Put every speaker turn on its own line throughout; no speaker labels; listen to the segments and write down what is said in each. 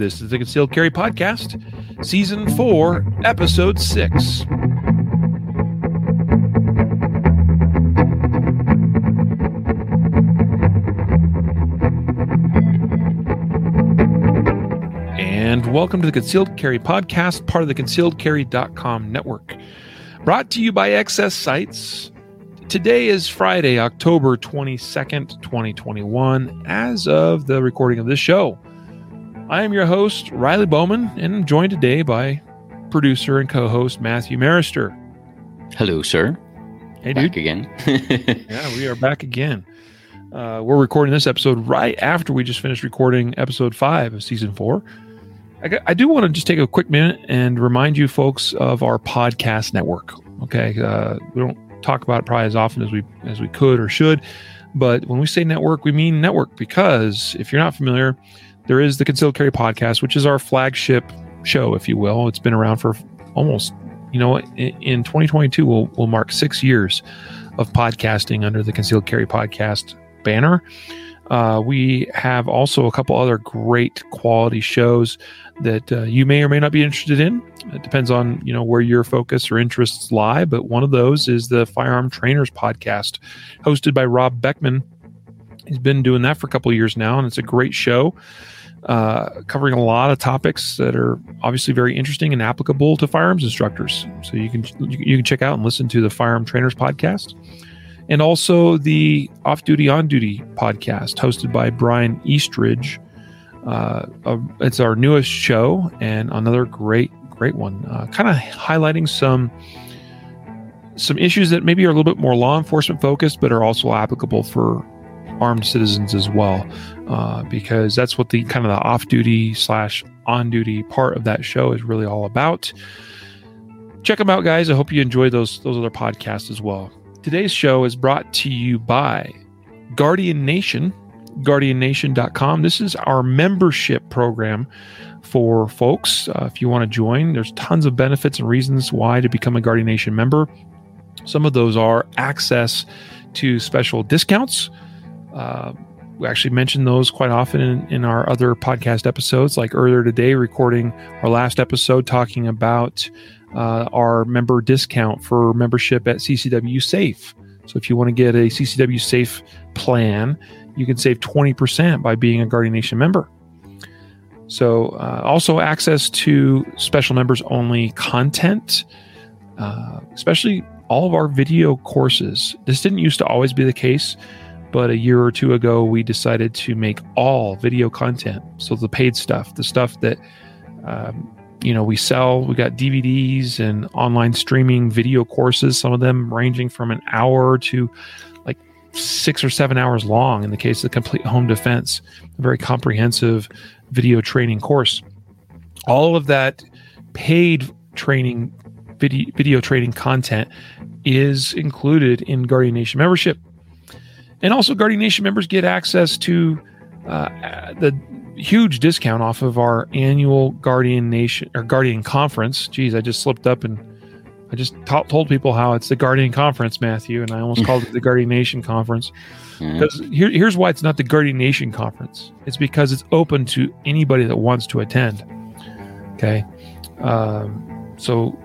This is the Concealed Carry Podcast, Season 4, Episode 6. And welcome to the Concealed Carry Podcast, part of the concealedcarry.com network. Brought to you by XS Sights. Today is Friday, October 22nd, 2021, as of the recording of this show. I am your host, Riley Bowman, and I'm joined today by producer and co host Matthew Maruster.
Hello, sir.
Hey,
Back
dude.
again.
Yeah, we are back again. Uh, we're recording this episode right after we just finished recording episode five of season four. I, I do want to just take a quick minute and remind you folks of our podcast network. Okay, uh, we don't talk about it probably as often as we as we could or should, but when we say network, we mean network because if you're not familiar, there is the Concealed Carry podcast, which is our flagship show, if you will. It's been around for almost, you know, in, in 2022 will we'll mark six years of podcasting under the Concealed Carry podcast banner. Uh, we have also a couple other great quality shows that uh, you may or may not be interested in. It depends on you know where your focus or interests lie. But one of those is the Firearm Trainers podcast, hosted by Rob Beckman. He's been doing that for a couple of years now, and it's a great show, uh, covering a lot of topics that are obviously very interesting and applicable to firearms instructors. So you can you can check out and listen to the Firearm Trainers podcast and also the Off Duty On Duty podcast hosted by Brian Eastridge. Uh, it's our newest show and another great, great one. Uh, kind of highlighting some some issues that maybe are a little bit more law enforcement focused, but are also applicable for armed citizens as well, uh, because that's what the kind of the off duty slash on duty part of that show is really all about. Check them out, guys. I hope you enjoy those those other podcasts as well. Today's show is brought to you by Guardian Nation, guardiannation.com. This is our membership program for folks. Uh, if you want to join, there's tons of benefits and reasons why to become a Guardian Nation member. Some of those are access to special discounts. Uh, we actually mention those quite often in, in our other podcast episodes, like earlier today, recording our last episode talking about uh, our member discount for membership at CCW Safe. So if you want to get a CCW Safe plan, you can save 20% by being a Guardian Nation member. So uh, also access to special members only content, uh, especially all of our video courses. This didn't used to always be the case, but a year or two ago, we decided to make all video content. So the paid stuff, the stuff that um, you know we sell we got dvds and online streaming video courses some of them ranging from an hour to like six or seven hours long in the case of the complete home defense a very comprehensive video training course all of that paid training video, video training content is included in guardian nation membership and also guardian nation members get access to uh, the huge discount off of our annual Guardian Nation or Guardian Conference. Geez, I just slipped up and I just to- told people how it's the Guardian Conference, Matthew, and I almost called it the Guardian Nation Conference. Because here, here's why it's not the Guardian Nation Conference. It's because it's open to anybody that wants to attend. Okay, um, so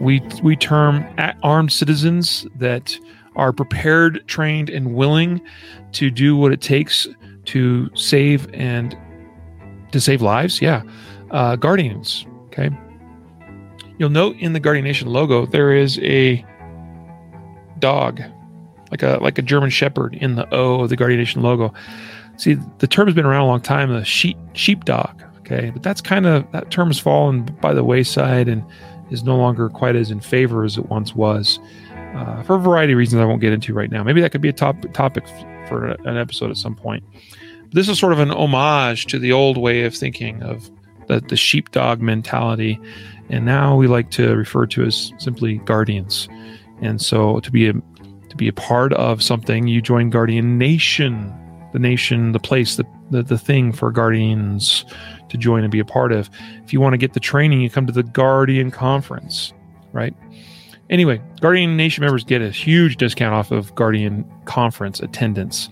we we term armed citizens that are prepared, trained, and willing to do what it takes to save and to save lives. Yeah, uh, guardians. Okay, you'll note in the Guardian Nation logo there is a dog, like a like a German Shepherd in the O of the Guardian Nation logo. See, the term has been around a long time. The sheep sheepdog. Okay, but that's kind of that term has fallen by the wayside and is no longer quite as in favor as it once was. Uh, for a variety of reasons I won't get into right now. Maybe that could be a top topic for an episode at some point. This is sort of an homage to the old way of thinking of the, the sheepdog mentality, and now we like to refer to as simply guardians. And so to be a to be a part of something, you join Guardian Nation, the nation, the place, the the, the thing for guardians to join and be a part of. If you want to get the training, you come to the Guardian Conference, right? Anyway, Guardian Nation members get a huge discount off of Guardian Conference attendance.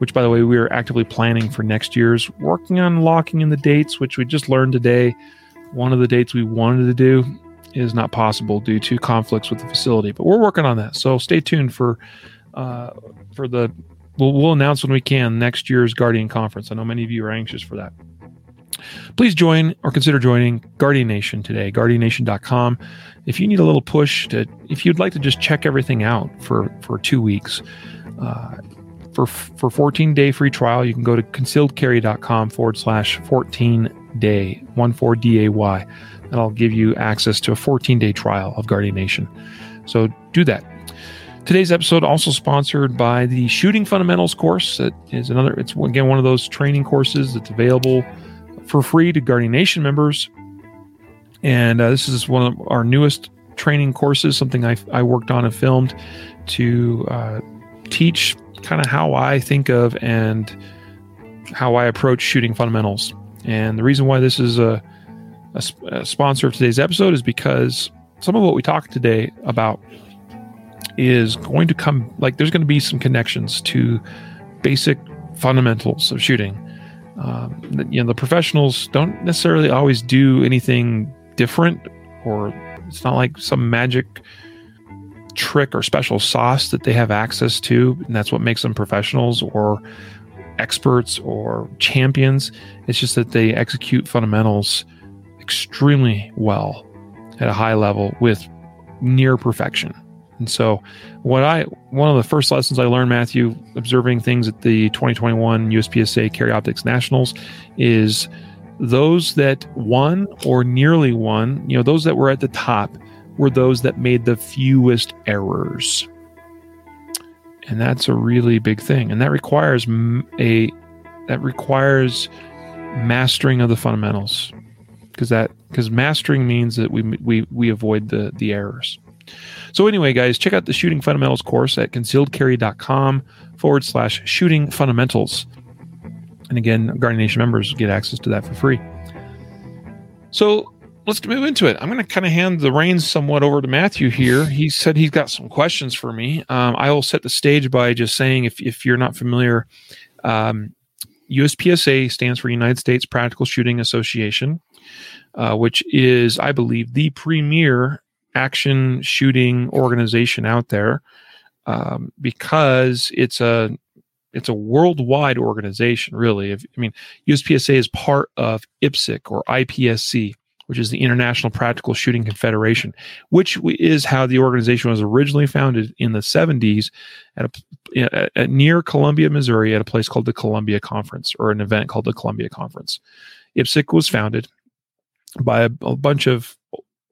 which, by the way, we are actively planning for next year's, working on locking in the dates, which we just learned today. One of the dates we wanted to do is not possible due to conflicts with the facility, but we're working on that. So stay tuned for uh, for the we'll, we'll announce when we can next year's Guardian conference. I know many of you are anxious for that. Please join or consider joining Guardian Nation today, guardiannation.com. If you need a little push to, if you'd like to just check everything out for for two weeks, uh, for for 14 day free trial, you can go to concealedcarry.com forward slash 14 day, 14 D A Y. That'll give you access to a 14 day trial of Guardian Nation. So do that. Today's episode also sponsored by the Shooting Fundamentals course. That is another, it's again one of those training courses that's available for free to Guardian Nation members. And uh, this is one of our newest training courses, something I, I worked on and filmed to uh, teach kind of how I think of and how I approach shooting fundamentals. And the reason why this is a, a, a sponsor of today's episode is because some of what we talked today about is going to come like there's going to be some connections to basic fundamentals of shooting. Um, you know, the professionals don't necessarily always do anything different, or it's not like some magic trick or special sauce that they have access to, and that's what makes them professionals or experts or champions. It's just that they execute fundamentals extremely well at a high level with near perfection. And so, what I one of the first lessons I learned, Matthew, observing things at the 2021 USPSA Carry Optics Nationals, is those that won or nearly won. You know, those that were at the top were those that made the fewest errors, and that's a really big thing. And that requires a that requires mastering of the fundamentals because that because mastering means that we we we avoid the the errors. So, anyway, guys, check out the Shooting Fundamentals course at concealedcarry.com forward slash shooting fundamentals. And again, Guardian Nation members get access to that for free. So, let's move into it. I'm going to kind of hand the reins somewhat over to Matthew here. He said he's got some questions for me. Um, I will set the stage by just saying if, if you're not familiar, um, USPSA stands for United States Practical Shooting Association, uh, which is, I believe, the premier action shooting organization out there um, because it's a it's a worldwide organization really. If, i mean uspsa is part of ipsic or ipsc which is the international practical shooting confederation which is how the organization was originally founded in the 70s at, a, at near columbia missouri at a place called the columbia conference or an event called the columbia conference. Ipsic was founded by a, a bunch of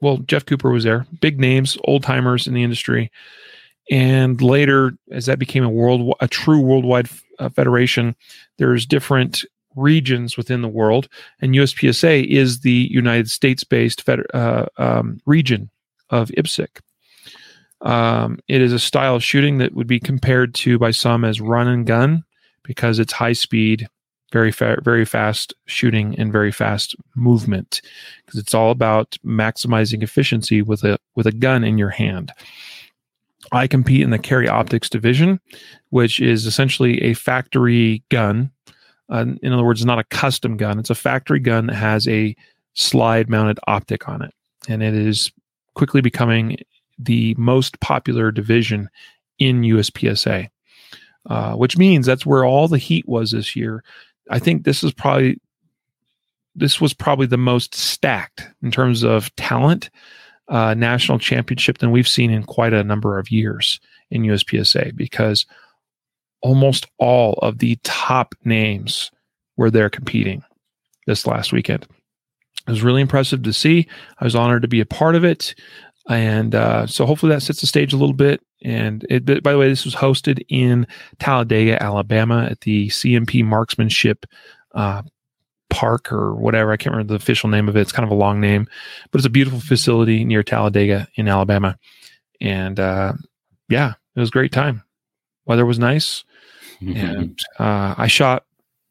well, Jeff Cooper was there, big names, old timers in the industry. And later, as that became a world, a true worldwide uh, federation, there's different regions within the world, and USPSA is the United States-based uh, um, region of IPSC. Um, it is a style of shooting that would be compared to by some as run and gun because it's high speed, very fa- very fast shooting and very fast movement because it's all about maximizing efficiency with a with a gun in your hand. I compete in the carry optics division, which is essentially a factory gun. Uh, in other words, it's not a custom gun. It's a factory gun that has a slide mounted optic on it. And it is quickly becoming the most popular division in USPSA, uh, which means that's where all the heat was this year. I think this is probably this was probably the most stacked in terms of talent uh, national championship than we've seen in quite a number of years in USPSA because almost all of the top names were there competing this last weekend. It was really impressive to see. I was honored to be a part of it. And uh, so hopefully that sets the stage a little bit. And it, by the way, this was hosted in Talladega, Alabama at the CMP Marksmanship uh, Park or whatever. I can't remember the official name of it. It's kind of a long name, but it's a beautiful facility near Talladega in Alabama. And uh, yeah, it was a great time. Weather was nice. And uh, I shot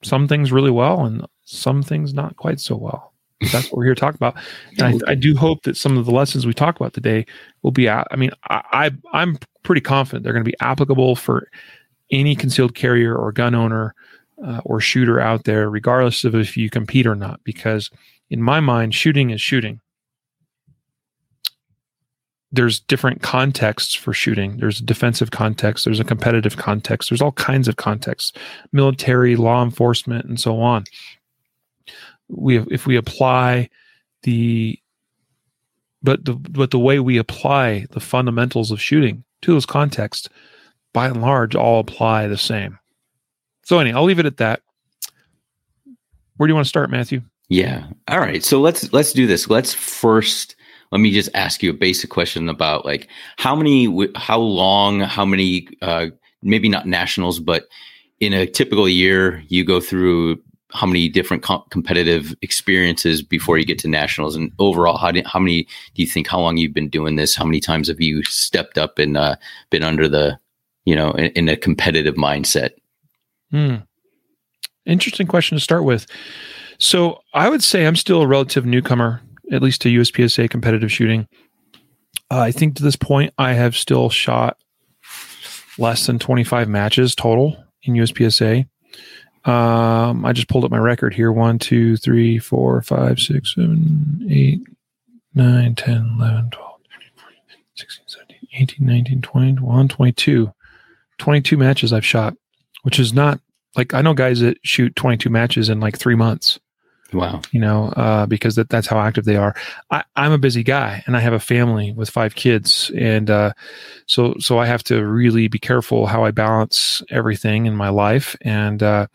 some things really well and some things not quite so well. That's what we're here to talk about. And I, I, do hope that some of the lessons we talk about today will be. Out. I mean, I, I I'm pretty confident they're going to be applicable for any concealed carrier or gun owner uh, or shooter out there, regardless of if you compete or not, because in my mind, shooting is shooting. There's different contexts for shooting. There's a defensive context. There's a competitive context. There's all kinds of contexts, military, law enforcement, and so on. We, if we apply the, but the, but the way we apply the fundamentals of shooting to those contexts, by and large, all apply the same. So anyway, I'll leave it at that. Where do you want to start, Matthew?
Yeah. All right. So let's let's do this. Let's first let me just ask you a basic question about like how many how long how many uh maybe not nationals but in a typical year you go through how many different com- competitive experiences before you get to nationals and overall how do, how many do you think how long you've been doing this how many times have you stepped up and uh, been under the you know in, in a competitive mindset
hmm. interesting question to start with so I would say I'm still a relative newcomer, at least to USPSA competitive shooting. Uh, I think to this point, I have still shot less than 25 matches total in USPSA. Um, I just pulled up my record here 1, 2, 3, 4, 5, 6, 7, 8, 9, 10, 11, 12, 16, 17, 18, 19, 20, 21, 22. 22 matches I've shot, which is not like I know guys that shoot 22 matches in like three months.
Wow.
You know, uh, because that, that's how active they are. I, am a busy guy and I have a family with five kids. And uh, so so I have to really be careful how I balance everything in my life. And uh,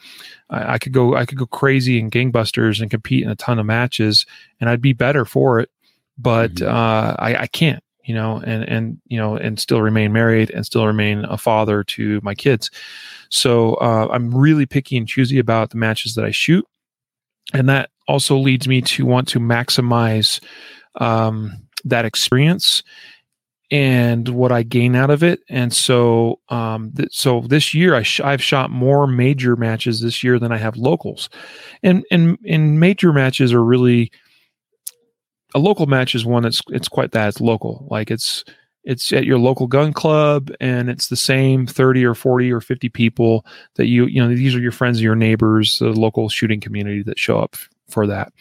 I, I, could go I could go crazy and gangbusters and compete in a ton of matches and I'd be better for it. But mm-hmm. Uh, I, I can't you know, and and you know, and still remain married and still remain a father to my kids. So uh, I'm really picky and choosy about the matches that I shoot and that also leads me to want to maximize um, that experience and what I gain out of it. And so, um, th- so this year I sh- I've shot more major matches this year than I have locals, and and and major matches are really a local match is one that's it's quite that it's local like it's it's at your local gun club and it's the same 30 or 40 or 50 people that you you know these are your friends your neighbors the local shooting community that show up for that.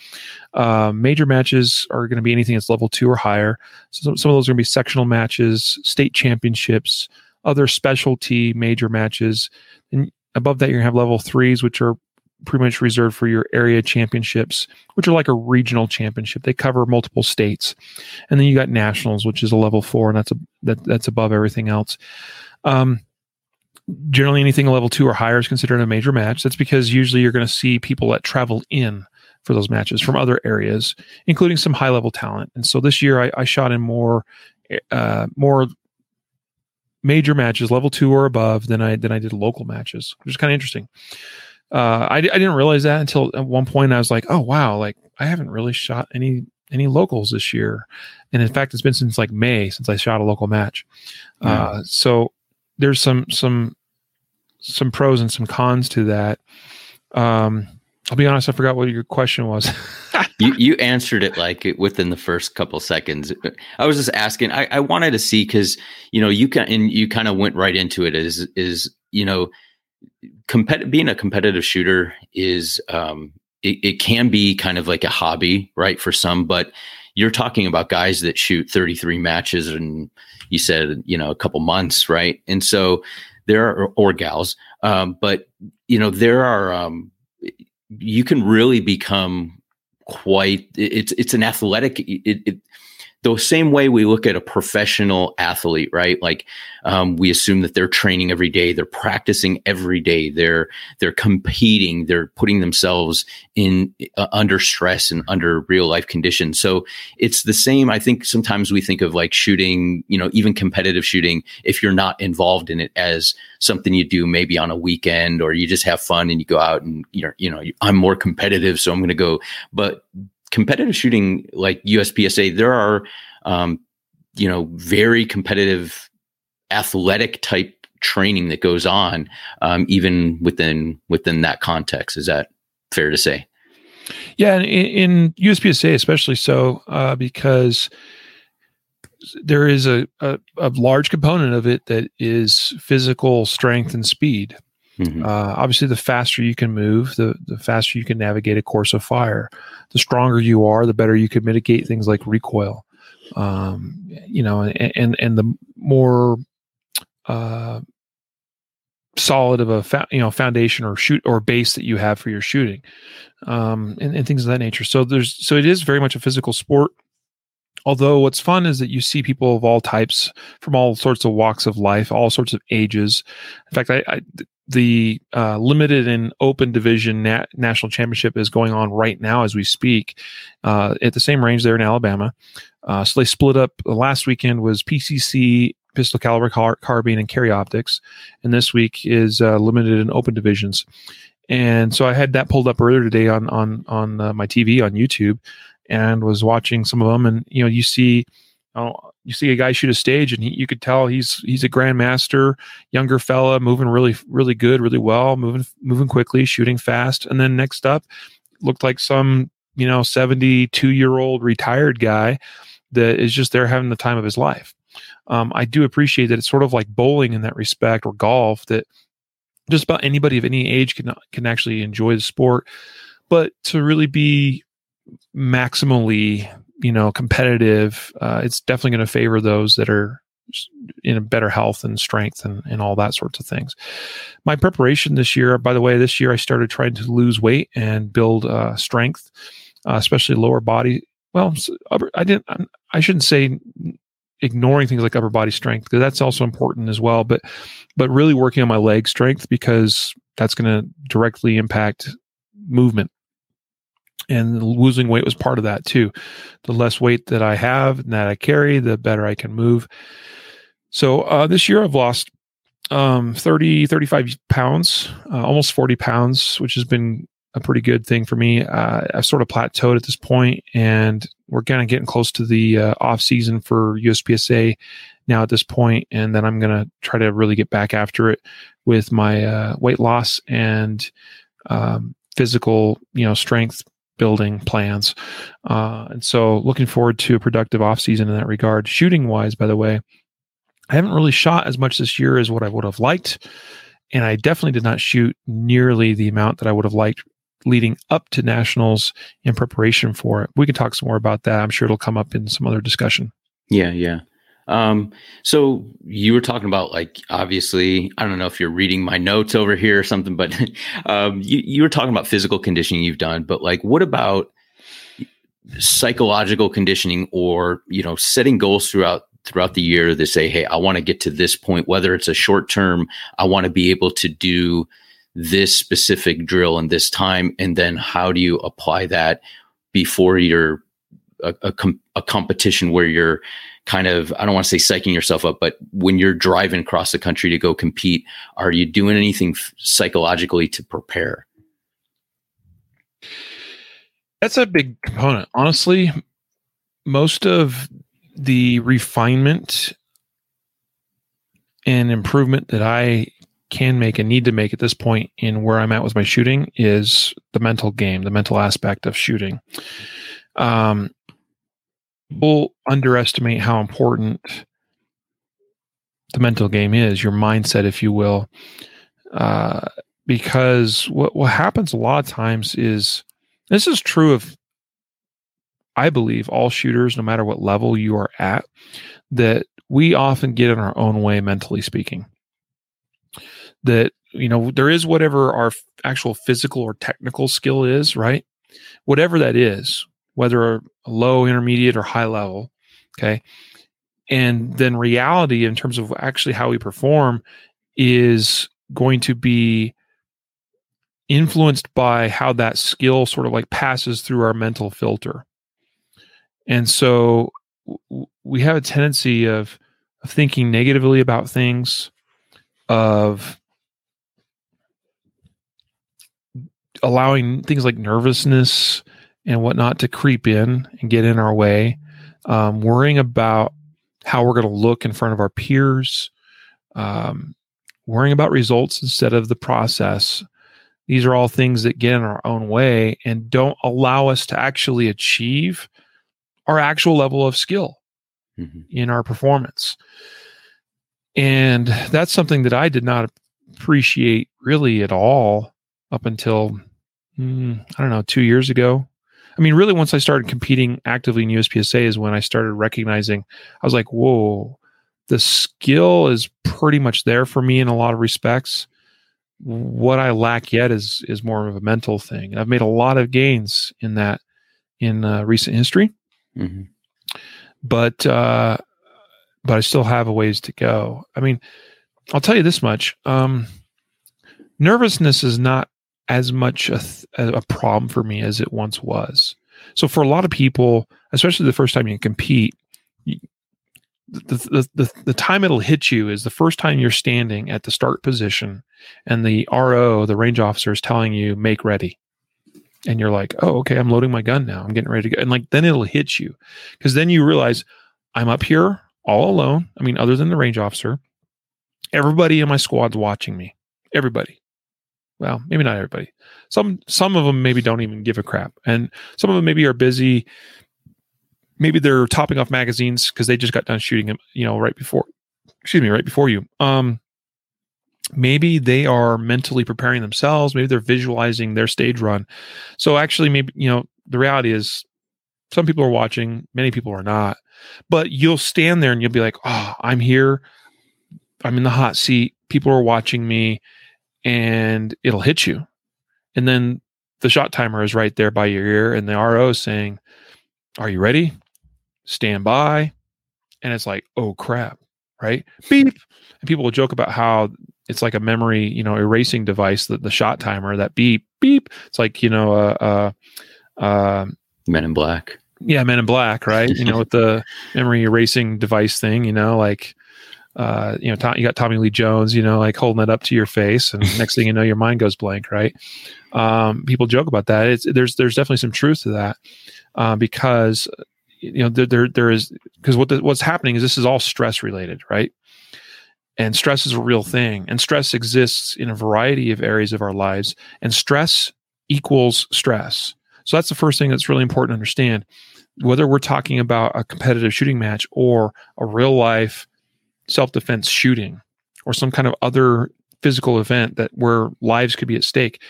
Uh, major matches are going to be anything that's level two or higher. So some of those are going to be sectional matches state championships other specialty major matches. And above that you're going to have level threes which are pretty much reserved for your area championships, which are like a regional championship. They cover multiple states, and then you got nationals, which is a level four, and that's a that, that's above everything else. Um, generally, anything level two or higher is considered a major match. That's because usually you're going to see people that travel in for those matches from other areas, including some high level talent. And so this year, I, I shot in more uh, more major matches, level two or above, than I than I did local matches, which is kind of interesting uh, I, I didn't realize that until at one point I was like, oh wow, like I haven't really shot any any locals this year, and in fact, it's been since like May since I shot a local match. Yeah. Uh, so there's some some some pros and some cons to that. Um, I'll be honest, I forgot what your question was.
you you answered it like within the first couple seconds. I was just asking. I, I wanted to see because you know you can and you kind of went right into it. Is is you know compet- being a competitive shooter is um, it, it can be kind of like a hobby, right, for some, but you're talking about guys that shoot 33 matches and you said you know a couple months right? And so there are or gals um, but you know there are um, you can really become quite it's it's an athletic it, it, the same way we look at a professional athlete, right? Like um, we assume that they're training every day, they're practicing every day, they're they're competing, they're putting themselves in uh, under stress and under real life conditions. So it's the same. I think sometimes we think of like shooting, you know, even competitive shooting, if you're not involved in it as something you do maybe on a weekend or you just have fun and you go out and you're, you know, I'm more competitive, so I'm going to go. But competitive shooting like USPSA, there are, um, you know, very competitive athletic type training that goes on, um, even within within that context. Is that fair to say?
Yeah, in, in USPSA especially so, uh, because there is a, a, a large component of it that is physical strength and speed. Mm-hmm. Uh, obviously, the faster you can move, the, the faster you can navigate a course of fire. The stronger you are, the better you can mitigate things like recoil. Um, you know, and, and, and the more uh, solid of a fa- you know foundation or shoot or base that you have for your shooting, um, and, and things of that nature. So there's so it is very much a physical sport although what's fun is that you see people of all types from all sorts of walks of life all sorts of ages in fact I, I the uh, limited and open division nat- national championship is going on right now as we speak uh, at the same range there in alabama. Uh, so they split up last weekend was pcc pistol caliber car- carbine and carry optics and this week is uh, limited and open divisions. And so i had that pulled up earlier today on on on uh, my tv on youtube and was watching some of them. And you know you see oh, you see a guy shoot a stage and he, you could tell he's he's a grandmaster younger fella moving really really good really well moving moving quickly shooting fast. And then next up looked like some you know 72 year old retired guy that is just there having the time of his life. Um, i do appreciate that it's sort of like bowling in that respect or golf that just about anybody of any age can can actually enjoy the sport. But to really be maximally you know competitive uh, it's definitely going to favor those that are in a better health and strength and, and all that sorts of things. My preparation this year by the way this year i started trying to lose weight and build uh, strength uh, especially lower body well i didn't i shouldn't say ignoring things like upper body strength because that's also important as well but but really working on my leg strength because that's going to directly impact movement and losing weight was part of that too. The less weight that I have and that I carry, the better I can move. So uh, this year I've lost um, 30, 35 pounds, uh, almost 40 pounds, which has been a pretty good thing for me. Uh, I've sort of plateaued at this point, and we're kind of getting close to the uh, off season for USPSA now at this point, and then I'm going to try to really get back after it with my uh, weight loss and um, physical, you know, strength building plans. Uh, and so looking forward to a productive off season in that regard. Shooting wise, by the way, I haven't really shot as much this year as what I would have liked. And I definitely did not shoot nearly the amount that I would have liked leading up to nationals in preparation for it. We can talk some more about that. I'm sure it'll come up in some other discussion.
Yeah, yeah. Um, so you were talking about like obviously, I don't know if you're reading my notes over here or something, but um, you, you were talking about physical conditioning you've done, but like what about psychological conditioning or you know setting goals throughout throughout the year to say, hey, I want to get to this point, whether it's a short term, I want to be able to do this specific drill in this time, and then how do you apply that before you're a, a, com- a competition where you're kind of I don't want to say psyching yourself up, but when you're driving across the country to go compete, are you doing anything psychologically to prepare?
That's a big component. Honestly, most of the refinement and improvement that I can make and need to make at this point in where I'm at with my shooting is the mental game, the mental aspect of shooting. Um, people underestimate how important the mental game is, your mindset, if you will. Uh, because what, what happens a lot of times is this is true of, I believe, all shooters, no matter what level you are at, that we often get in our own way, mentally speaking. That, you know, there is whatever our actual physical or technical skill is, right? Whatever that is, whether a low, intermediate, or high level. Okay. And then reality, in terms of actually how we perform, is going to be influenced by how that skill sort of like passes through our mental filter. And so we have a tendency of, of thinking negatively about things, of allowing things like nervousness and whatnot to creep in and get in our way, um, worrying about how we're going to look in front of our peers, um, worrying about results instead of the process. These are all things that get in our own way and don't allow us to actually achieve our actual level of skill. mm-hmm. in our performance. And that's something that I did not appreciate really at all up until, mm, I don't know, two years ago. I mean, really, once I started competing actively in USPSA is when I started recognizing, I was like, whoa, the skill is pretty much there for me in a lot of respects. What I lack yet is is more of a mental thing. And I've made a lot of gains in that in uh, recent history, mm-hmm. but uh, but I still have a ways to go. I mean, I'll tell you this much: um, nervousness is not as much a, th- a problem for me as it once was. So for a lot of people, especially the first time you compete, you, the, the, the, the time it'll hit you is the first time you're standing at the start position and the RO, the range officer is telling you, make ready. And you're like, oh, okay, I'm loading my gun now. I'm getting ready to go. And like, then it'll hit you because then you realize I'm up here all alone. I mean, other than the range officer, everybody in my squad's watching me. Everybody well, maybe not everybody. Some some of them maybe don't even give a crap, and some of them maybe are busy. Maybe they're topping off magazines because they just got done shooting them, you know, right before. Excuse me, right before you. Um, maybe they are mentally preparing themselves. Maybe they're visualizing their stage run. So actually, maybe you know, the reality is, some people are watching, many people are not. But you'll stand there and you'll be like, "Oh, I'm here. I'm in the hot seat. People are watching me." And it'll hit you. And then the shot timer is right there by your ear, and the RO is saying, Are you ready? Stand by. And it's like, Oh crap, right? Beep. And people will joke about how it's like a memory, you know, erasing device, that the shot timer, that beep, beep. It's like, you know, uh, uh, uh,
Men in Black.
Yeah, Men in Black, right? you know, with the memory erasing device thing, you know, like uh, you know, Tom, you got Tommy Lee Jones, you know, like holding it up to your face, and next thing you know, your mind goes blank, right? Um, people joke about that. It's, there's there's definitely some truth to that uh, because you know there there, there is because what the, what's happening is this is all stress related, right? And stress is a real thing, and stress exists in a variety of areas of our lives, and stress equals stress. So that's the first thing that's really important to understand. Whether we're talking about a competitive shooting match or a real life self defense shooting or some kind of other physical event that where lives could be at stake.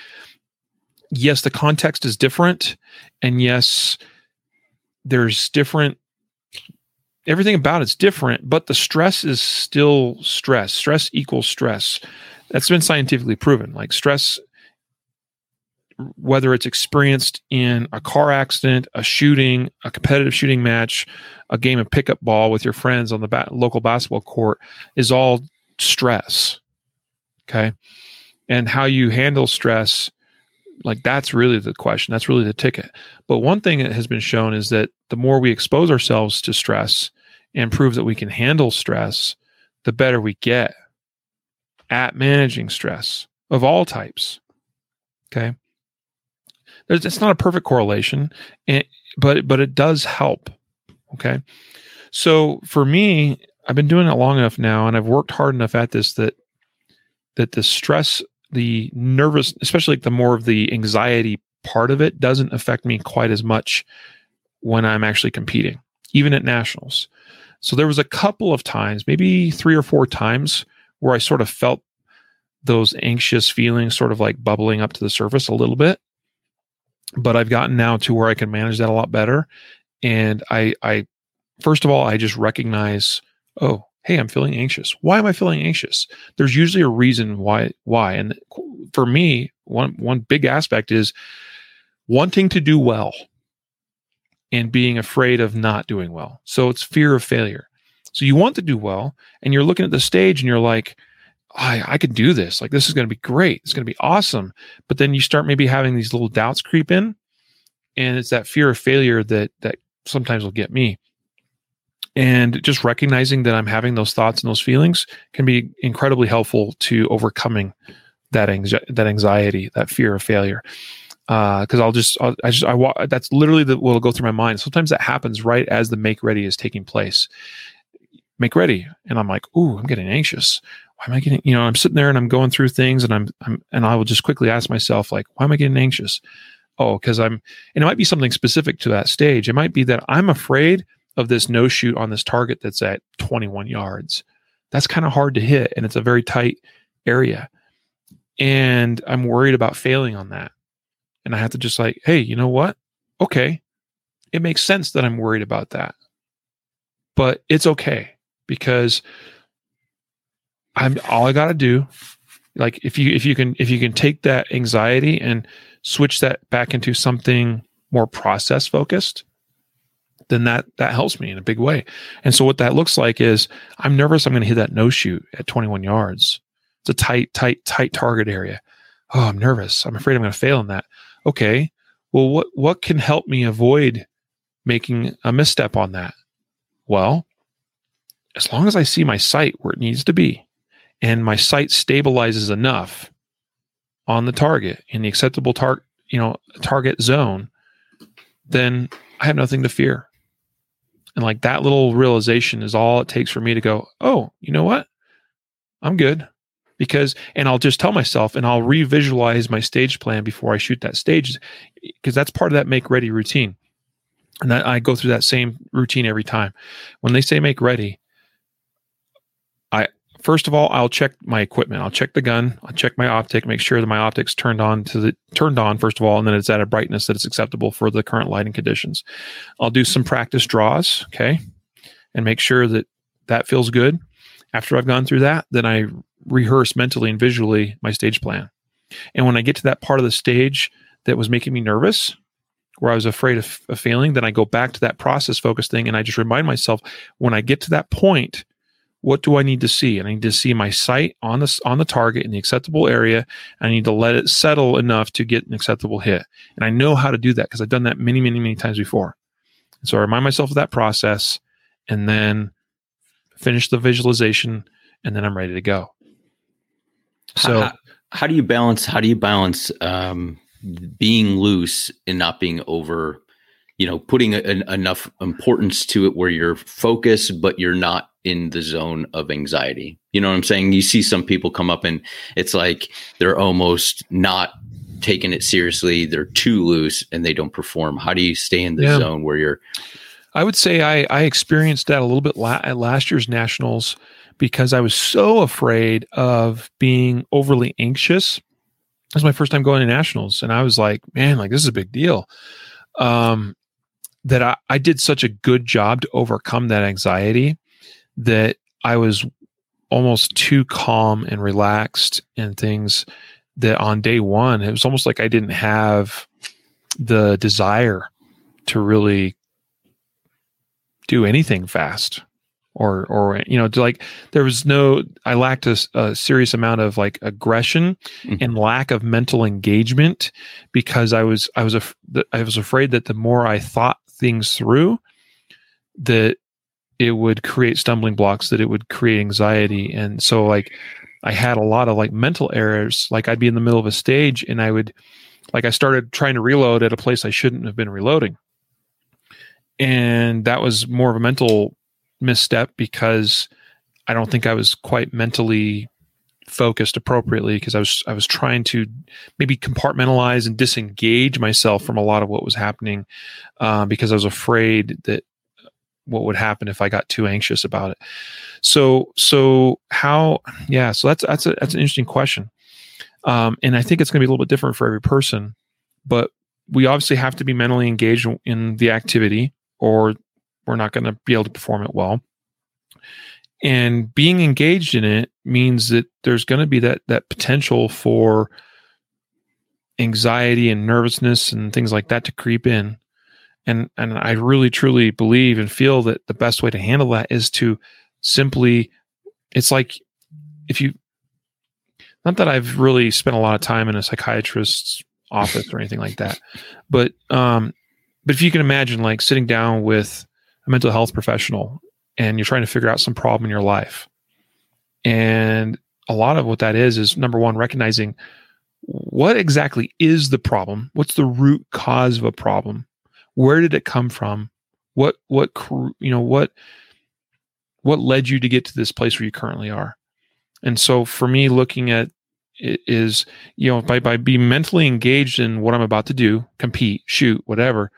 Yes, the context is different, and yes, there's different. Everything about it's different, but the stress is still stress. Stress equals stress. That's been scientifically proven. Like stress whether it's experienced in a car accident, a shooting, a competitive shooting match, a game of pickup ball with your friends on the ba- local basketball court, is all stress. Okay. And how you handle stress, like that's really the question. That's really the ticket. But one thing that has been shown is that the more we expose ourselves to stress and prove that we can handle stress, the better we get at managing stress of all types. Okay it's not a perfect correlation, eh, but but it does help. Okay, so for me, I've been doing it long enough now, and I've worked hard enough at this that that the stress, the nervous, especially like the more of the anxiety part of it, doesn't affect me quite as much when I'm actually competing, even at nationals. So there was a couple of times, maybe three or four times, where I sort of felt those anxious feelings sort of like bubbling up to the surface a little bit but I've gotten now to where I can manage that a lot better. And I, I, first of all, I just recognize, oh, hey, I'm feeling anxious. Why am I feeling anxious? There's usually a reason why. Why? And for me, one one big aspect is wanting to do well and being afraid of not doing well. So it's fear of failure. So you want to do well, and you're looking at the stage, and you're like, I, I could do this. Like, this is going to be great. It's going to be awesome. But then you start maybe having these little doubts creep in. And it's that fear of failure that, that sometimes will get me. And just recognizing that I'm having those thoughts and those feelings can be incredibly helpful to overcoming that that anxiety, that fear of failure. Because uh, I'll just, I'll, I just, I walk. That's literally the, what'll go through my mind. Sometimes that happens right as the make ready is taking place. Make ready, and I'm like, ooh, I'm getting anxious why am I getting, you know, I'm sitting there and I'm going through things and I'm, I'm, and I will just quickly ask myself, like, why am I getting anxious? Oh, because I'm, and it might be something specific to that stage. It might be that I'm afraid of this no shoot on this target that's at 21 yards. That's kind of hard to hit, and it's a very tight area. And I'm worried about failing on that. And I have to just like, hey, you know what? Okay. It makes sense that I'm worried about that. But it's okay because I'm all I gotta do. Like if you if you can if you can take that anxiety and switch that back into something more process focused, then that that helps me in a big way. And so what that looks like is I'm nervous I'm to hit that no shoot at 21 yards. It's a tight, tight, tight target area. Oh, I'm nervous. I'm afraid I'm to fail in that. Okay. Well, what what can help me avoid making a misstep on that? Well, as long as I see my sight where it needs to be and my sight stabilizes enough on the target in the acceptable target, you know, target zone, then I have nothing to fear. And like that little realization is all it takes for me to go, oh, you know what? I'm good. Because, and I'll just tell myself and I'll revisualize my stage plan before I shoot that stage because that's part of that make ready routine. And that I go through that same routine every time. When they say make ready, I first of all I'll check my equipment. I'll check the gun. I'll check my optic. Make sure that my optics turned on to the turned on first of all, and then it's at a brightness that is acceptable for the current lighting conditions. I'll do some practice draws. Okay, and make sure that that feels good. After I've gone through that, then I rehearse mentally and visually my stage plan. And when I get to that part of the stage that was making me nervous, where I was afraid of, of failing, then I go back to that process focused thing and I just remind myself when I get to that point, what do I need to see? And I need to see my sight on the on the target in the acceptable area. I need to let it settle enough to get an acceptable hit. And I know how to do that because I've done that many, many, many times before. And so I remind myself of that process and then finish the visualization and then I'm ready to go.
So how, how do you balance how do you balance um, being loose and not being over you know putting an, enough importance to it where you're focused but you're not in the zone of anxiety you know what i'm saying you see some people come up and it's like they're almost not taking it seriously they're too loose and they don't perform how do you stay in the yeah. zone where you're
i would say i i experienced that a little bit la- at last year's nationals because I was so afraid of being overly anxious. It was my first time going to nationals, and I was like, man, like this is a big deal. Um, that I, I did such a good job to overcome that anxiety that I was almost too calm and relaxed and things that on day one, it was almost like I didn't have the desire to really do anything fast or or you know like there was no i lacked a, a serious amount of like aggression mm-hmm. and lack of mental engagement because i was i was af- i was afraid that the more i thought things through that it would create stumbling blocks that it would create anxiety. And so like i had a lot of like mental errors. Like i'd be in the middle of a stage and i would like i started trying to reload at a place i shouldn't have been reloading. And that was more of a mental misstep because I don't think I was quite mentally focused appropriately because I was I was trying to maybe compartmentalize and disengage myself from a lot of what was happening uh, because I was afraid that what would happen if I got too anxious about it. So so how yeah so that's that's a, that's an interesting question, um, and I think it's going to be a little bit different for every person, but we obviously have to be mentally engaged in the activity or we're not going to be able to perform it well. And being engaged in it means that there's going to be that that potential for anxiety and nervousness and things like that to creep in. And and I really truly believe and feel that the best way to handle that is to simply it's like if you not that I've really spent a lot of time in a psychiatrist's office or anything like that, but um but if you can imagine like sitting down with a mental health professional and you're trying to figure out some problem in your life. And a lot of what that is is number one, recognizing what exactly is the problem? What's the root cause of a problem? Where did it come from? What, what, you know, what, what led you to get to this place where you currently are? And so for me, looking at it is, you know, by, by being mentally engaged in what I'm about to do, compete, shoot, whatever,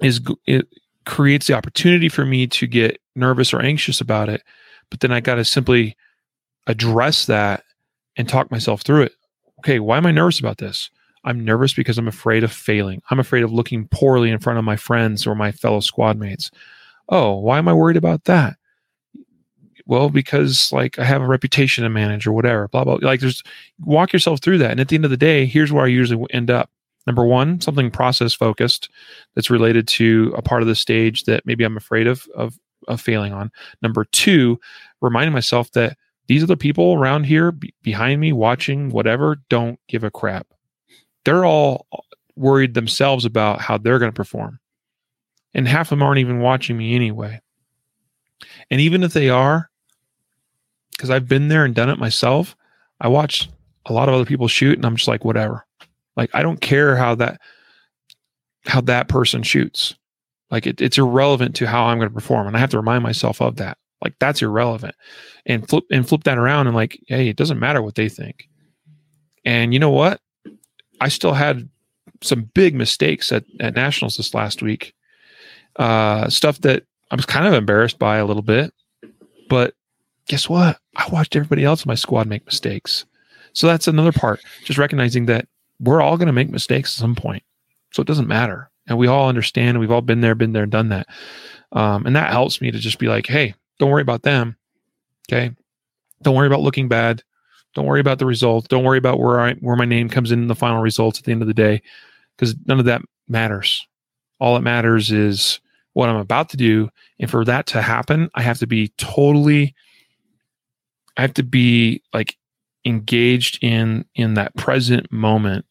is it, creates the opportunity for me to get nervous or anxious about it. But then I got to simply address that and talk myself through it. Okay, why am I nervous about this? I'm nervous because I'm afraid of failing. I'm afraid of looking poorly in front of my friends or my fellow squad mates. Oh, why am I worried about that? Well, because like I have a reputation to manage or whatever, blah, blah. Like there's walk yourself through that. And at the end of the day, here's where I usually end up. Number one, something process focused that's related to a part of the stage that maybe I'm afraid of, of, of failing on. Number two, reminding myself that these other people around here be- behind me watching whatever don't give a crap they're all worried themselves about how they're going to perform. And half of them aren't even watching me anyway. And even if they are, because I've been there and done it myself, I watch a lot of other people shoot and I'm just like, whatever. Like, I don't care how that how that person shoots. Like it, it's irrelevant to how I'm going to perform. And I have to remind myself of that. Like that's irrelevant. And flip and flip that around and like, hey, it doesn't matter what they think. And you know what? I still had some big mistakes at, at nationals this last week. Uh, stuff that I was kind of embarrassed by a little bit, but guess what? I watched everybody else in my squad make mistakes. So that's another part. Just recognizing that we're all going to make mistakes at some point. So it doesn't matter. And we all understand. We've all been there, been there, and done that. Um, and that helps me to just be like, hey, don't worry about them. Okay. Don't worry about looking bad. Don't worry about the result. Don't worry about where I where my name comes in, in the final results at the end of the day, because none of that matters. All that matters is what I'm about to do, and for that to happen, I have to be totally. I have to be like engaged in in that present moment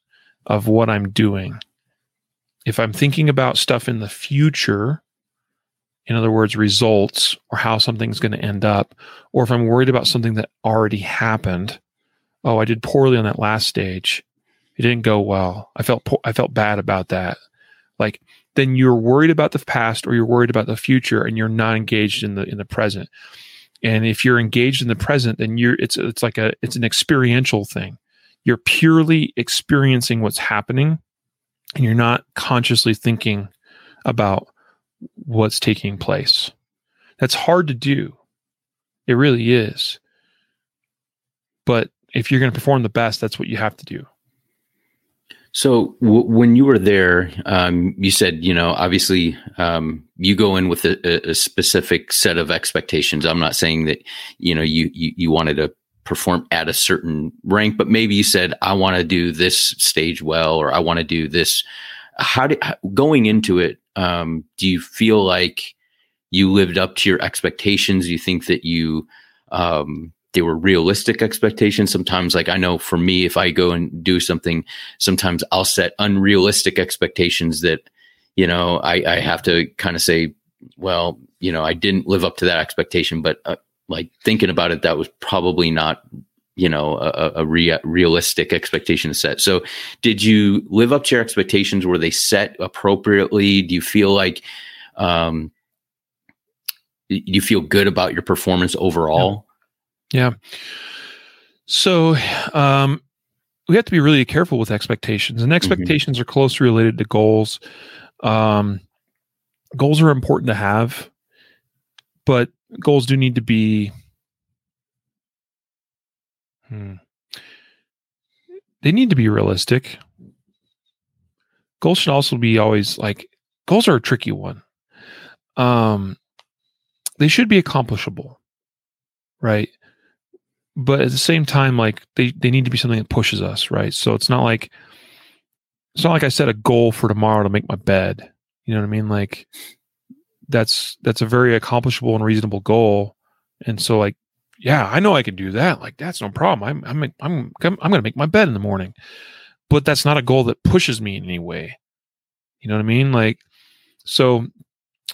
of what I'm doing. If I'm thinking about stuff in the future, in other words, results or how something's going to end up, or if I'm worried about something that already happened, oh, I did poorly on that last stage. It didn't go well. I felt po- I felt bad about that. Like then you're worried about the past or you're worried about the future and you're not engaged in the in the present. And if you're engaged in the present, then you're it's it's like a it's an experiential thing. You're purely experiencing what's happening and you're not consciously thinking about what's taking place. That's hard to do. It really is. But if you're going to perform the best, that's what you have to do.
So w- when you were there, um, you said, you know, obviously um, you go in with a, a, specific set of expectations. I'm not saying that, you know, you, you, you wanted to perform at a certain rank, but maybe you said, I want to do this stage well, or I want to do this. How did going into it? Um, do you feel like you lived up to your expectations? Do you think that you um, they were realistic expectations. Sometimes, like I know for me, if I go and do something, sometimes I'll set unrealistic expectations that, you know, I, I have to kind of say, well, you know, I didn't live up to that expectation, but uh, like thinking about it, that was probably not, you know, a, a rea- realistic expectation to set. So, did you live up to your expectations? Were they set appropriately? Do you feel like, um, do you feel good about your performance overall?
Yeah. So um, we have to be really careful with expectations, and mm-hmm. expectations mm-hmm. are closely related to goals. Um, goals are important to have, but goals do need to be. Hmm, they need to be realistic. Goals should also be always like goals are a tricky one. Um, they should be accomplishable, right? but at the same time like they they need to be something that pushes us right so it's not like it's not like i set a goal for tomorrow to make my bed you know what i mean like that's that's a very accomplishable and reasonable goal. And so like yeah i know i can do that. Like that's no problem. I'm i'm i'm i'm, to make my bed in the morning. But that's not a goal that pushes me in any way. You know what i mean? Like so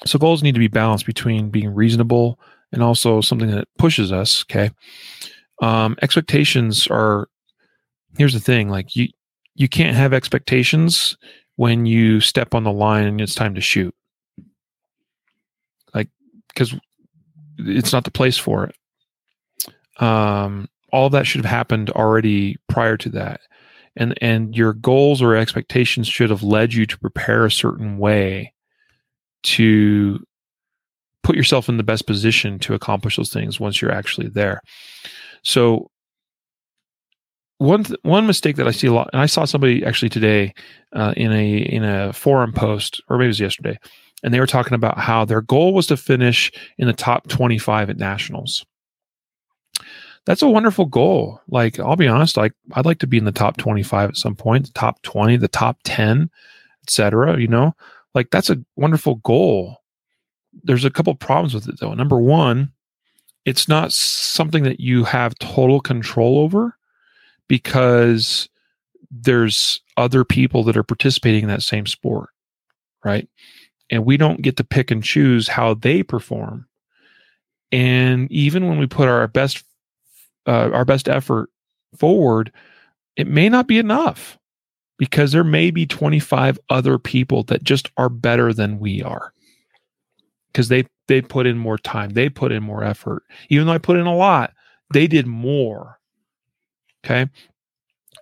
so goals need to be balanced between being reasonable and also something that pushes us okay? Um, expectations are here's the thing like you you can't have expectations when you step on the line and it's time to shoot because it's not the place for it um all that should have happened already prior to that and and your goals or expectations should have led you to prepare a certain way to put yourself in the best position to accomplish those things once you're actually there. So one th- one mistake that I see a lot, and I saw somebody actually today uh, in a in a forum post, or maybe it was yesterday, and they were talking about how their goal was to finish in the top 25 at nationals. That's a wonderful goal. Like I'll be honest, like I'd like to be in the top 25 at some point, the top 20, the top 10, etc. You know, like that's a wonderful goal. There's a couple problems with it though. Number one, it's not something that you have total control over because there's other people that are participating in that same sport, right? And we don't get to pick and choose how they perform. And even when we put our best uh, our best effort forward, it may not be enough because there may be 25 other people that just are better than we are. Because they they put in more time they put in more effort. Even though i put in a lot they did more. Okay?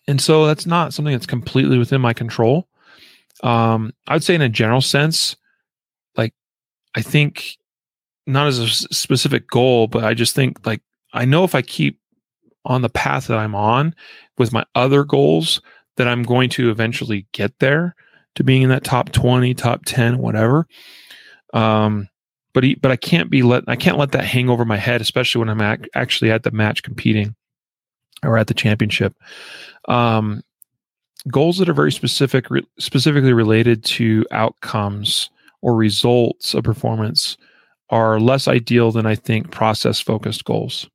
And so that's not something that's completely within my control. Um i'd say in a general sense i think not as a specific goal but i just think like i know if i keep on the path that i'm on with my other goals that i'm going to eventually get there to being in that top 20 top 10 whatever um but he, but I can't be let I can't let that hang over my head, especially when I'm ac- actually at the match competing or at the championship. Um, goals that are very specific, re- specifically related to outcomes or results of performance are less ideal than I think process focused goals.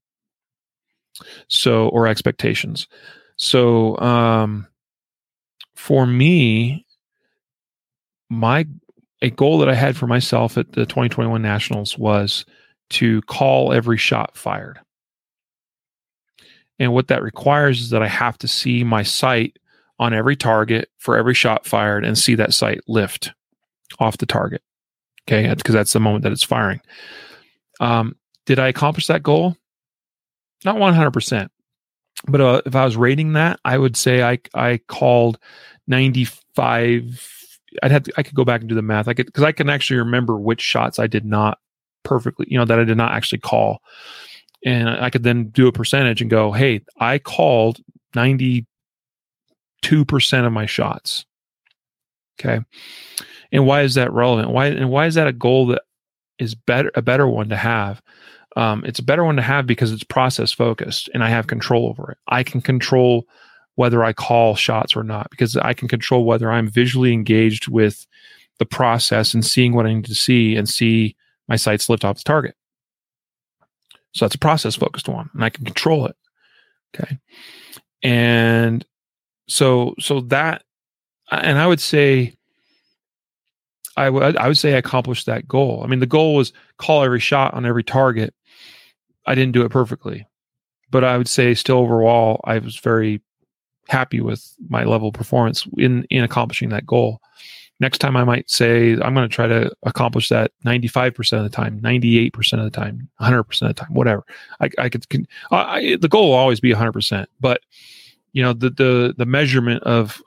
So or expectations. So um, for me, my a goal that I had for myself at the 2021 Nationals was to call every shot fired. And what that requires is that I have to see my sight on every target for every shot fired and see that sight lift off the target. Okay, because that's the moment that it's firing. Um, did I accomplish that goal? Not 100%. But uh, if I was rating that, I would say I I called 95 I'd have to, I could go back and do the math. I could because I can actually remember which shots I did not perfectly, you know, that I did not actually call, and I could then do a percentage and go, hey, I called ninety two percent of my shots. Okay, and why is that relevant? Why and why is that a goal that is better a better one to have? Um, it's a better one to have because it's process focused and I have control over it. I can control whether I call shots or not because I can control whether I'm visually engaged with the process and seeing what I need to see and see my sights lift off the target. So that's a process focused one and I can control it. Okay. And so, so that, and I would say, I would, say I accomplished that goal. I mean, the goal was call every shot on every target. I didn't do it perfectly, but I would say still overall, I was very happy with my level of performance in in accomplishing that goal. Next time, I might say I'm going to try to accomplish that 95% of the time, 98% of the time, 100% of the time, whatever. I, I could, I, the goal will always be 100%, but you know, the, the, the measurement of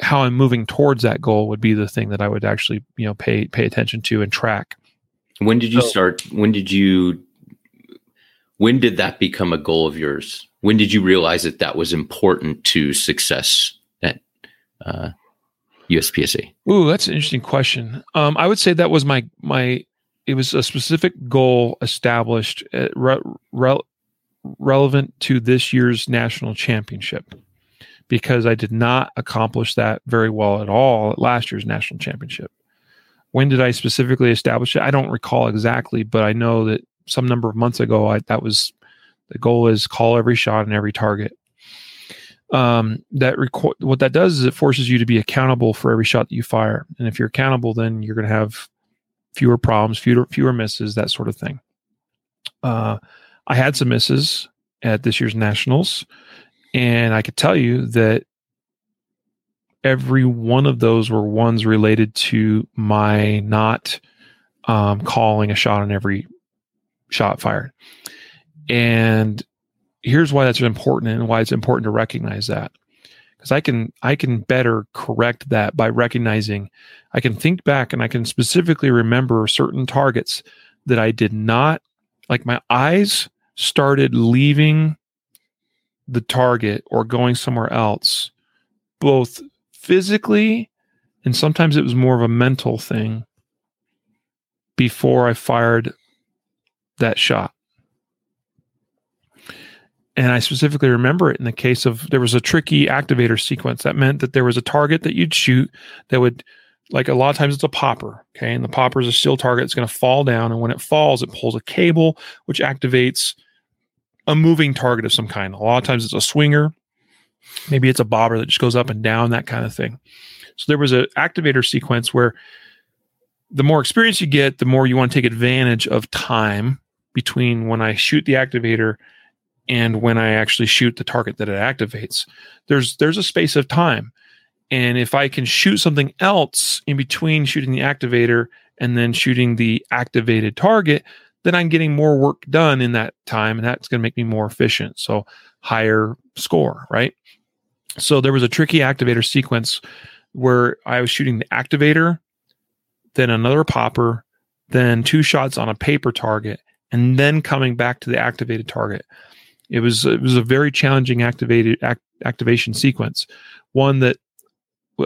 how I'm moving towards that goal would be the thing that I would actually, you know, pay, pay attention to and track.
When did you so, start? When did you, when did that become a goal of yours? when did you realize that that was important to success at uh, USPSA?
Ooh, that's an interesting question. Um, I would say that was my my. It was a specific goal established uh, re- re- relevant to this year's national championship because I did not accomplish that very well at all at last year's national championship. When did I specifically establish it? I don't recall exactly, but I know that some number of months ago, I, that was the goal is call every shot and every target. Um, that what that does is it forces you to be accountable for every shot that you fire. And if you're accountable, then you're going to have fewer problems, fewer fewer misses, that sort of thing. Uh, I had some misses at this year's nationals, and I could tell you that every one of those were ones related to my not um, calling a shot on every shot fired. And here's why that's important and why it's important to recognize that. because I can I can better correct that by recognizing I can think back and I can specifically remember certain targets that I did not like my eyes started leaving the target or going somewhere else both physically and sometimes it was more of a mental thing before I fired that shot. And I specifically remember it in the case of there was a tricky activator sequence that meant that there was a target that you'd shoot that would like a lot of times it's a popper okay? And the popper is a steel target it's going to fall down and when it falls it pulls a cable which activates a moving target of some kind a lot of times it's a swinger maybe it's a bobber that just goes up and down that kind of thing so there was an activator sequence where the more experience you get the more you want to take advantage of time between when i shoot the activator and when I actually shoot the target that it activates. There's there's a space of time. And if I can shoot something else in between shooting the activator and then shooting the activated target, then I'm getting more work done in that time and that's going to make me more efficient. So higher score, right? So there was a tricky activator sequence where I was shooting the activator, then another popper, then two shots on a paper target, and then coming back to the activated target. It was it was a very challenging activated act, activation sequence, one that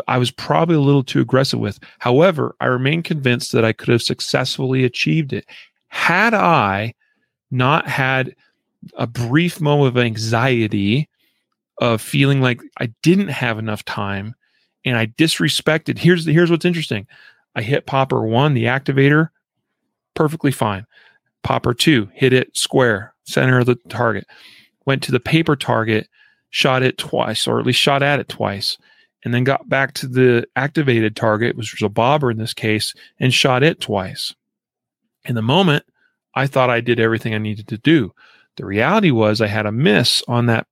I was probably a little too aggressive with. However, I remain convinced that I could have successfully achieved it had I not had a brief moment of anxiety of feeling like I didn't have enough time and I disrespected. Here's the, here's what's interesting. I hit popper 1, the activator, perfectly fine. Popper 2, hit it square, center of the target. Went to the paper target, shot it twice, or at least shot at it twice, and then got back to the activated target, which was a bobber in this case, and shot it twice. In the moment, I thought I did everything I needed to do. The reality was I had a miss on that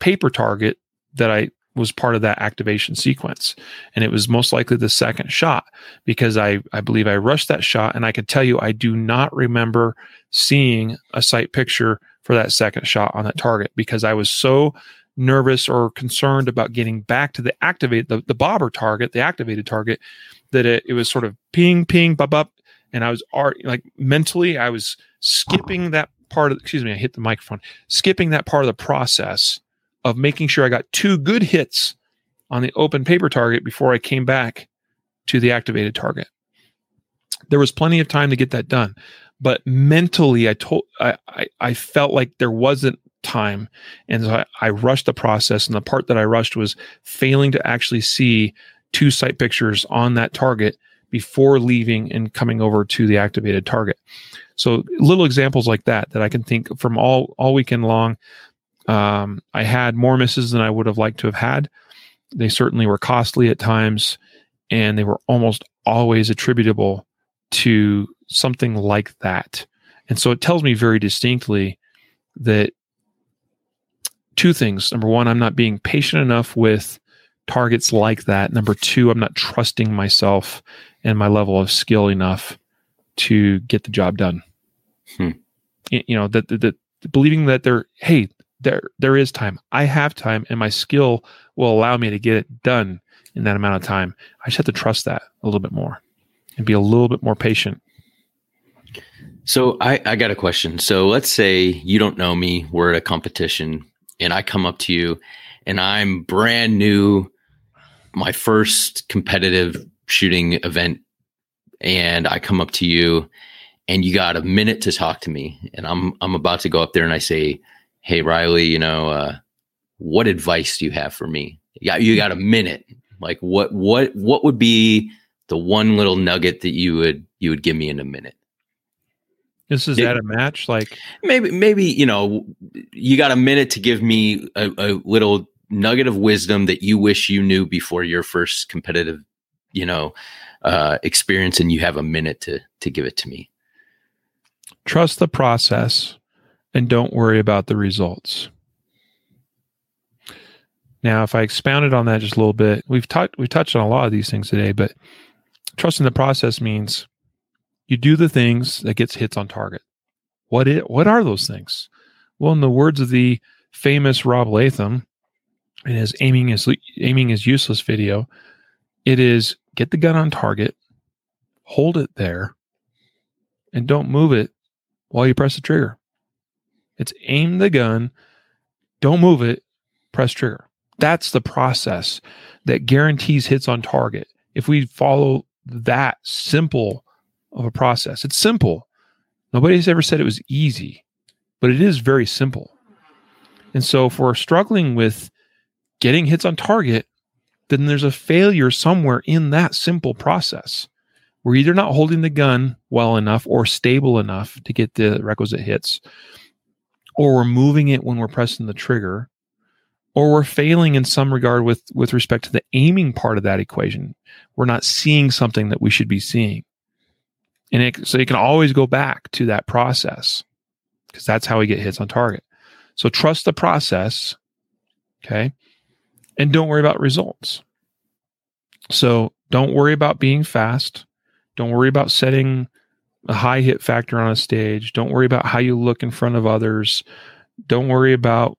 paper target that I was part of that activation sequence. And it was most likely the second shot because I, I believe I rushed that shot. And I could tell you, I do not remember seeing a sight picture for that second shot on that target because I was so nervous or concerned about getting back to the activate the, the bobber target, the activated target, that it, it was sort of ping, ping, bub, up. And I was art like mentally, I was skipping that part of excuse me, I hit the microphone, skipping that part of the process of making sure I got two good hits on the open paper target before I came back to the activated target. There was plenty of time to get that done, but mentally, I told I I, I felt like there wasn't time, and so I, I rushed the process. And the part that I rushed was failing to actually see two sight pictures on that target before leaving and coming over to the activated target. So little examples like that that I can think from all all weekend long um, I had more misses than I would have liked to have had. They certainly were costly at times, and they were almost always attributable to something like that. And so it tells me very distinctly that two things. Number one, I'm not being patient enough with targets like that. Number two, I'm not trusting myself and my level of skill enough to get the job done. Hmm. You know, that, that, believing that they're, hey, there there is time. I have time, and my skill will allow me to get it done in that amount of time. I just have to trust that a little bit more and be a little bit more patient.
So I, I got a question. So let's say you don't know me, we're at a competition, and I come up to you and I'm brand new, my first competitive shooting event, and I come up to you and you got a minute to talk to me, and I'm I'm about to go up there and I say, hey Riley, you know, uh, what advice do you have for me? Yeah, you got a minute. Like what what what would be the one little nugget that you would you would give me in a minute?
This is at a match, like
maybe maybe you know you got a minute to give me a, a little nugget of wisdom that you wish you knew before your first competitive, you know, uh, experience, and you have a minute to to give it to me.
Trust the process and don't worry about the results. Now, if I expounded on that just a little bit, we've talked we've touched on a lot of these things today, but trusting the process means you do the things that gets hits on target. What it what are those things? Well, in the words of the famous Rob Leatham in his aiming is aiming is useless video, it is get the gun on target, hold it there, and don't move it while you press the trigger. It's aim the gun, don't move it, press trigger. That's the process that guarantees hits on target. If we follow that simple of a process, it's simple. Nobody's ever said it was easy, but it is very simple. And so if we're struggling with getting hits on target, then there's a failure somewhere in that simple process. We're either not holding the gun well enough or stable enough to get the requisite hits, or we're moving it when we're pressing the trigger, or we're failing in some regard with with respect to the aiming part of that equation. We're not seeing something that we should be seeing. And it, so you can always go back to that process because that's how we get hits on target. So trust the process. Okay. And don't worry about results. So don't worry about being fast. Don't worry about setting a high hit factor on a stage. Don't worry about how you look in front of others. Don't worry about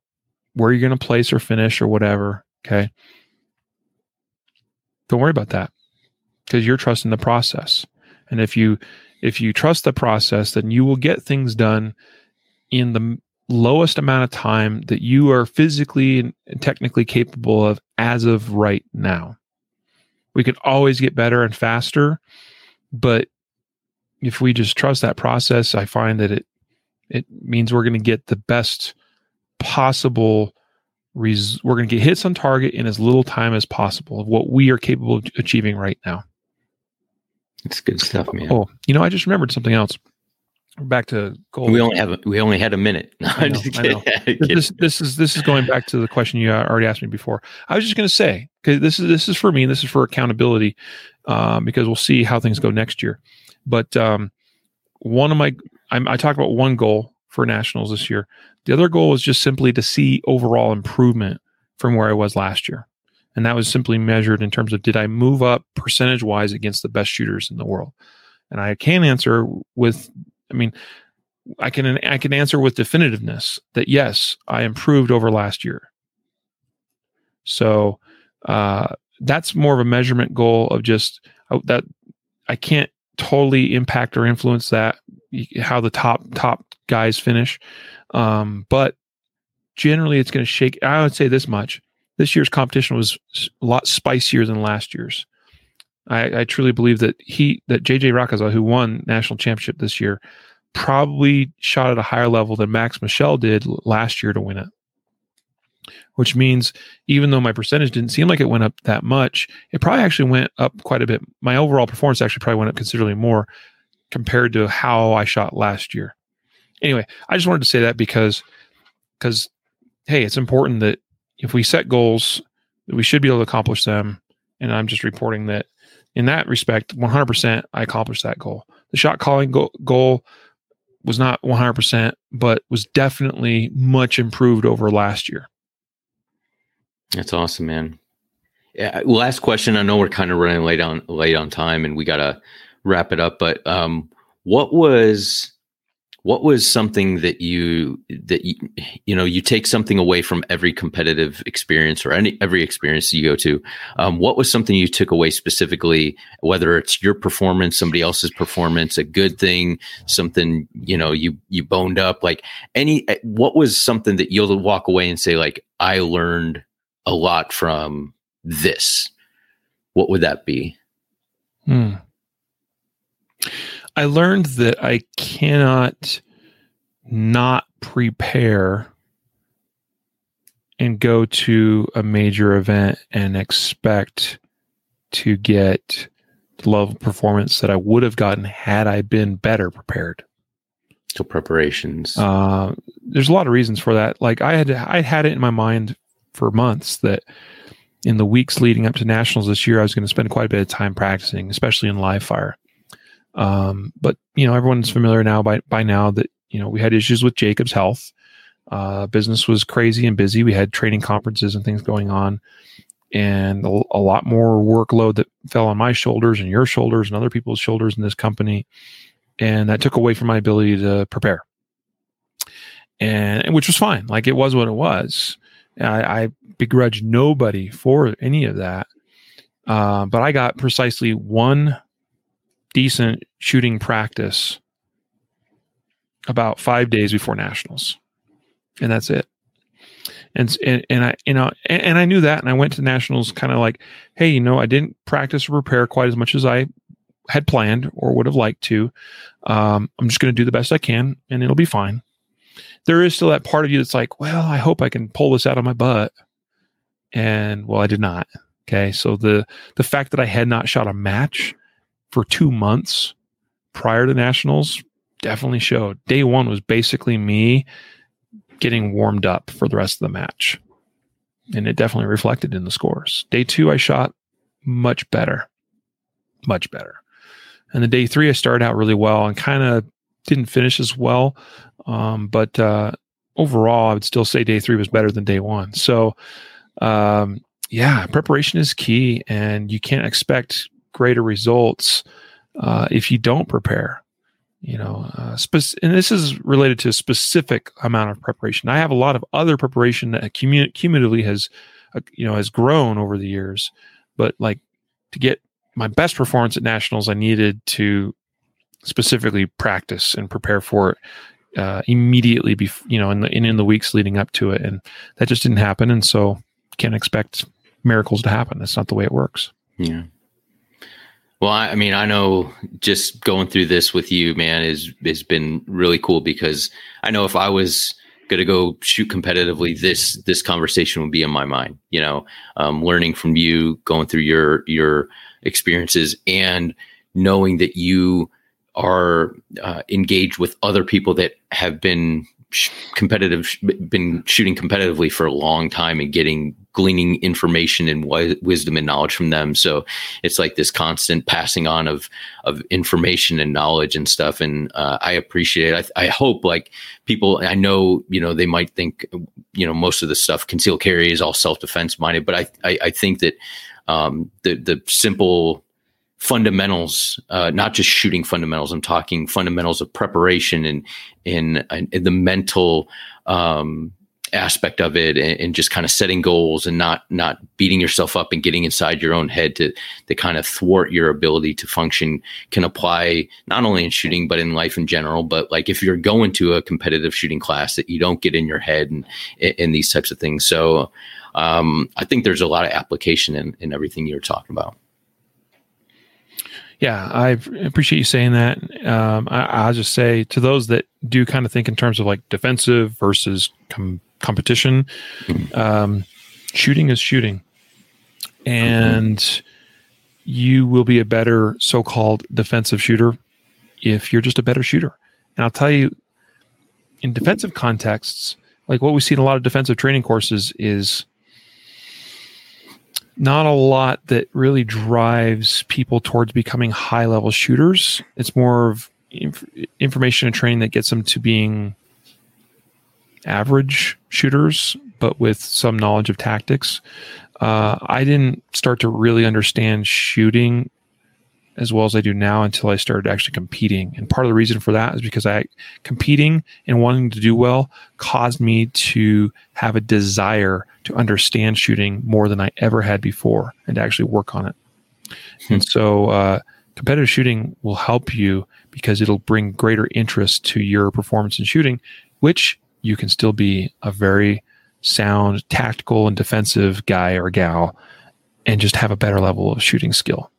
where you're going to place or finish or whatever. Okay. Don't worry about that because you're trusting the process. And if you if you trust the process, then you will get things done in the lowest amount of time that you are physically and technically capable of as of right now. We can always get better and faster, but if we just trust that process, I find that it it means we're going to get the best possible res- we're going to get hits on target in as little time as possible of what we are capable of achieving right now.
It's good stuff, man.
Oh, you know, I just remembered something else. Back to gold.
We only have a, we only had a minute. No,
I know, I know. This, this is this is going back to the question you already asked me before. I was just going to say because this is this is for me. and This is for accountability um, because we'll see how things go next year. But um, one of my I'm, I talked about one goal for nationals this year. The other goal was just simply to see overall improvement from where I was last year. And that was simply measured in terms of did I move up percentage wise against the best shooters in the world? And I can answer with, I mean, I can I can answer with definitiveness that yes, I improved over last year. So uh, that's more of a measurement goal of just uh, that I can't totally impact or influence that how the top top guys finish, um, but generally it's going to shake. I would say this much: this year's competition was a lot spicier than last year's. I, I truly believe that he that JJ Racaza, who won national championship this year, probably shot at a higher level than Max Michel did last year to win it. Which means even though my percentage didn't seem like it went up that much, it probably actually went up quite a bit. My overall performance actually probably went up considerably more compared to how I shot last year. Anyway, I just wanted to say that because because hey, it's important that if we set goals, we should be able to accomplish them. And I'm just reporting that in that respect, 100% I accomplished that goal. The shot calling go- goal was not 100%, but was definitely much improved over last year.
That's awesome, man. Yeah, last question. I know we're kind of running late on late on time, and we gotta wrap it up. But um, what was what was something that you that you, you know you take something away from every competitive experience or any every experience you go to um, what was something you took away specifically whether it's your performance somebody else's performance a good thing something you know you you boned up like any eh, what was something that you'll walk away and say like i learned a lot from this what would that be
hmm. I learned that I cannot not prepare and go to a major event and expect to get the level of performance that I would have gotten had I been better prepared.
So preparations.
Uh, there's a lot of reasons for that. Like I had, I had it in my mind for months that in the weeks leading up to nationals this year, I was going to spend quite a bit of time practicing, especially in live fire. Um, but you know, everyone's familiar now by by now that you know we had issues with Jacob's health. Uh, business was crazy and busy. We had training conferences and things going on, and a, a, lot more workload that fell on my shoulders and your shoulders and other people's shoulders in this company, and that took away from my ability to prepare. And, and which was fine, like it was what it was. I, I begrudge nobody for any of that. Uh, but I got precisely one decent shooting practice about five days before nationals, and that's it. And and, and I you know and, and I knew that, and I went to nationals kind of like, hey, you know, I didn't practice or prepare quite as much as I had planned or would have liked to. Um, I'm just going to do the best I can, and it'll be fine. There is still that part of you that's like, well, I hope I can pull this out of my butt, and well, I did not. Okay, so the the fact that I had not shot a match for two months prior to nationals definitely showed. Day one was basically me getting warmed up for the rest of the match. And it definitely reflected in the scores. Day two, I shot much better. Much better. And the day three, I started out really well and kind of didn't finish as well. Um, but uh, overall, I would still say day three was better than day one. So, um, yeah, preparation is key, and you can't expect greater results uh, if you don't prepare you know uh, and this is related to a specific amount of preparation. I have a lot of other preparation that commun- cumulatively has uh, you know has grown over the years but like to get my best performance at nationals i needed to specifically practice and prepare for it uh, immediately before you know in the in, in the weeks leading up to it and that just didn't happen and so can't expect miracles to happen. That's not the way it works.
Yeah well, I, mean, I know just going through this with you, man, is has been really cool because I know if I was going to go shoot competitively, this this conversation would be in my mind. You know, um, learning from you, going through your your experiences, and knowing that you are uh, engaged with other people that have been competitive been shooting competitively for a long time and getting gleaning information and wisdom and knowledge from them. So it's like this constant passing on of of information and knowledge and stuff. And uh, i appreciate it I, I, hope like people i know you know they might think you know most of the stuff concealed carry is all self-defense minded but i i, I think that um, the the simple fundamentals, uh, not just shooting fundamentals. I'm talking fundamentals of preparation and in, the mental um, aspect of it, and, and just kind of setting goals and not not beating yourself up and getting inside your own head to to kind of thwart your ability to function. Can apply not only in shooting but in life in general. But like if you're going to a competitive shooting class, that you don't get in your head and in these types of things. So. Um, I think there's a lot of application in, in everything you're talking about.
Yeah, I appreciate you saying that. Um, I, will just say to those that do kind of think in terms of like defensive versus com- competition, um, shooting is shooting, and you will be a better so-called defensive shooter if you're just a better shooter. And I'll tell you, in defensive contexts, like what we see in a lot of defensive training courses is not a lot that really drives people towards becoming high level shooters. It's more of inf- information and training that gets them to being average shooters, but with some knowledge of tactics. Uh, I didn't start to really understand shooting as well as I do now until I started actually competing. And part of the reason for that is because I competing and wanting to do well caused me to have a desire to understand shooting more than I ever had before and to actually work on it. Hmm. And so uh, competitive shooting will help you because it'll bring greater interest to your performance in shooting, which you can still be a very sound, tactical, and defensive guy or gal and just have a better level of shooting skill.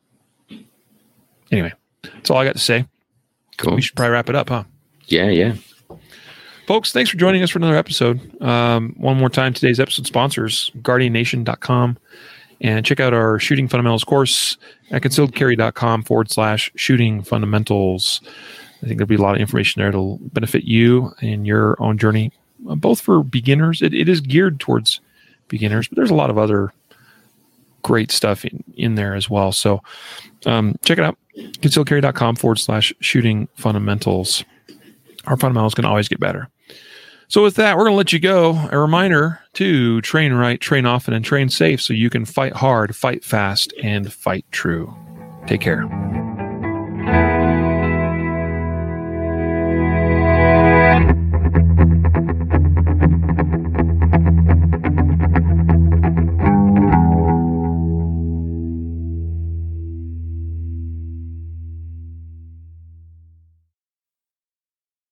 Anyway, that's all I got to say. Cool. We should probably wrap it up, huh?
Yeah, yeah.
Folks, thanks for joining us for another episode. Um, one more time, today's episode sponsors, guardiannation.com. And check out our shooting fundamentals course at concealedcarry.com forward slash shooting fundamentals. I think there'll be a lot of information there that'll benefit you in your own journey, uh, both for beginners. It, it is geared towards beginners, but there's a lot of other great stuff in, in there as well. So um, check it out concealedcarry.com forward slash shooting fundamentals. Our fundamentals can always get better. So, with that, we're going to let you go. A reminder to train right, train often, and train safe so you can fight hard, fight fast, and fight true. Take care.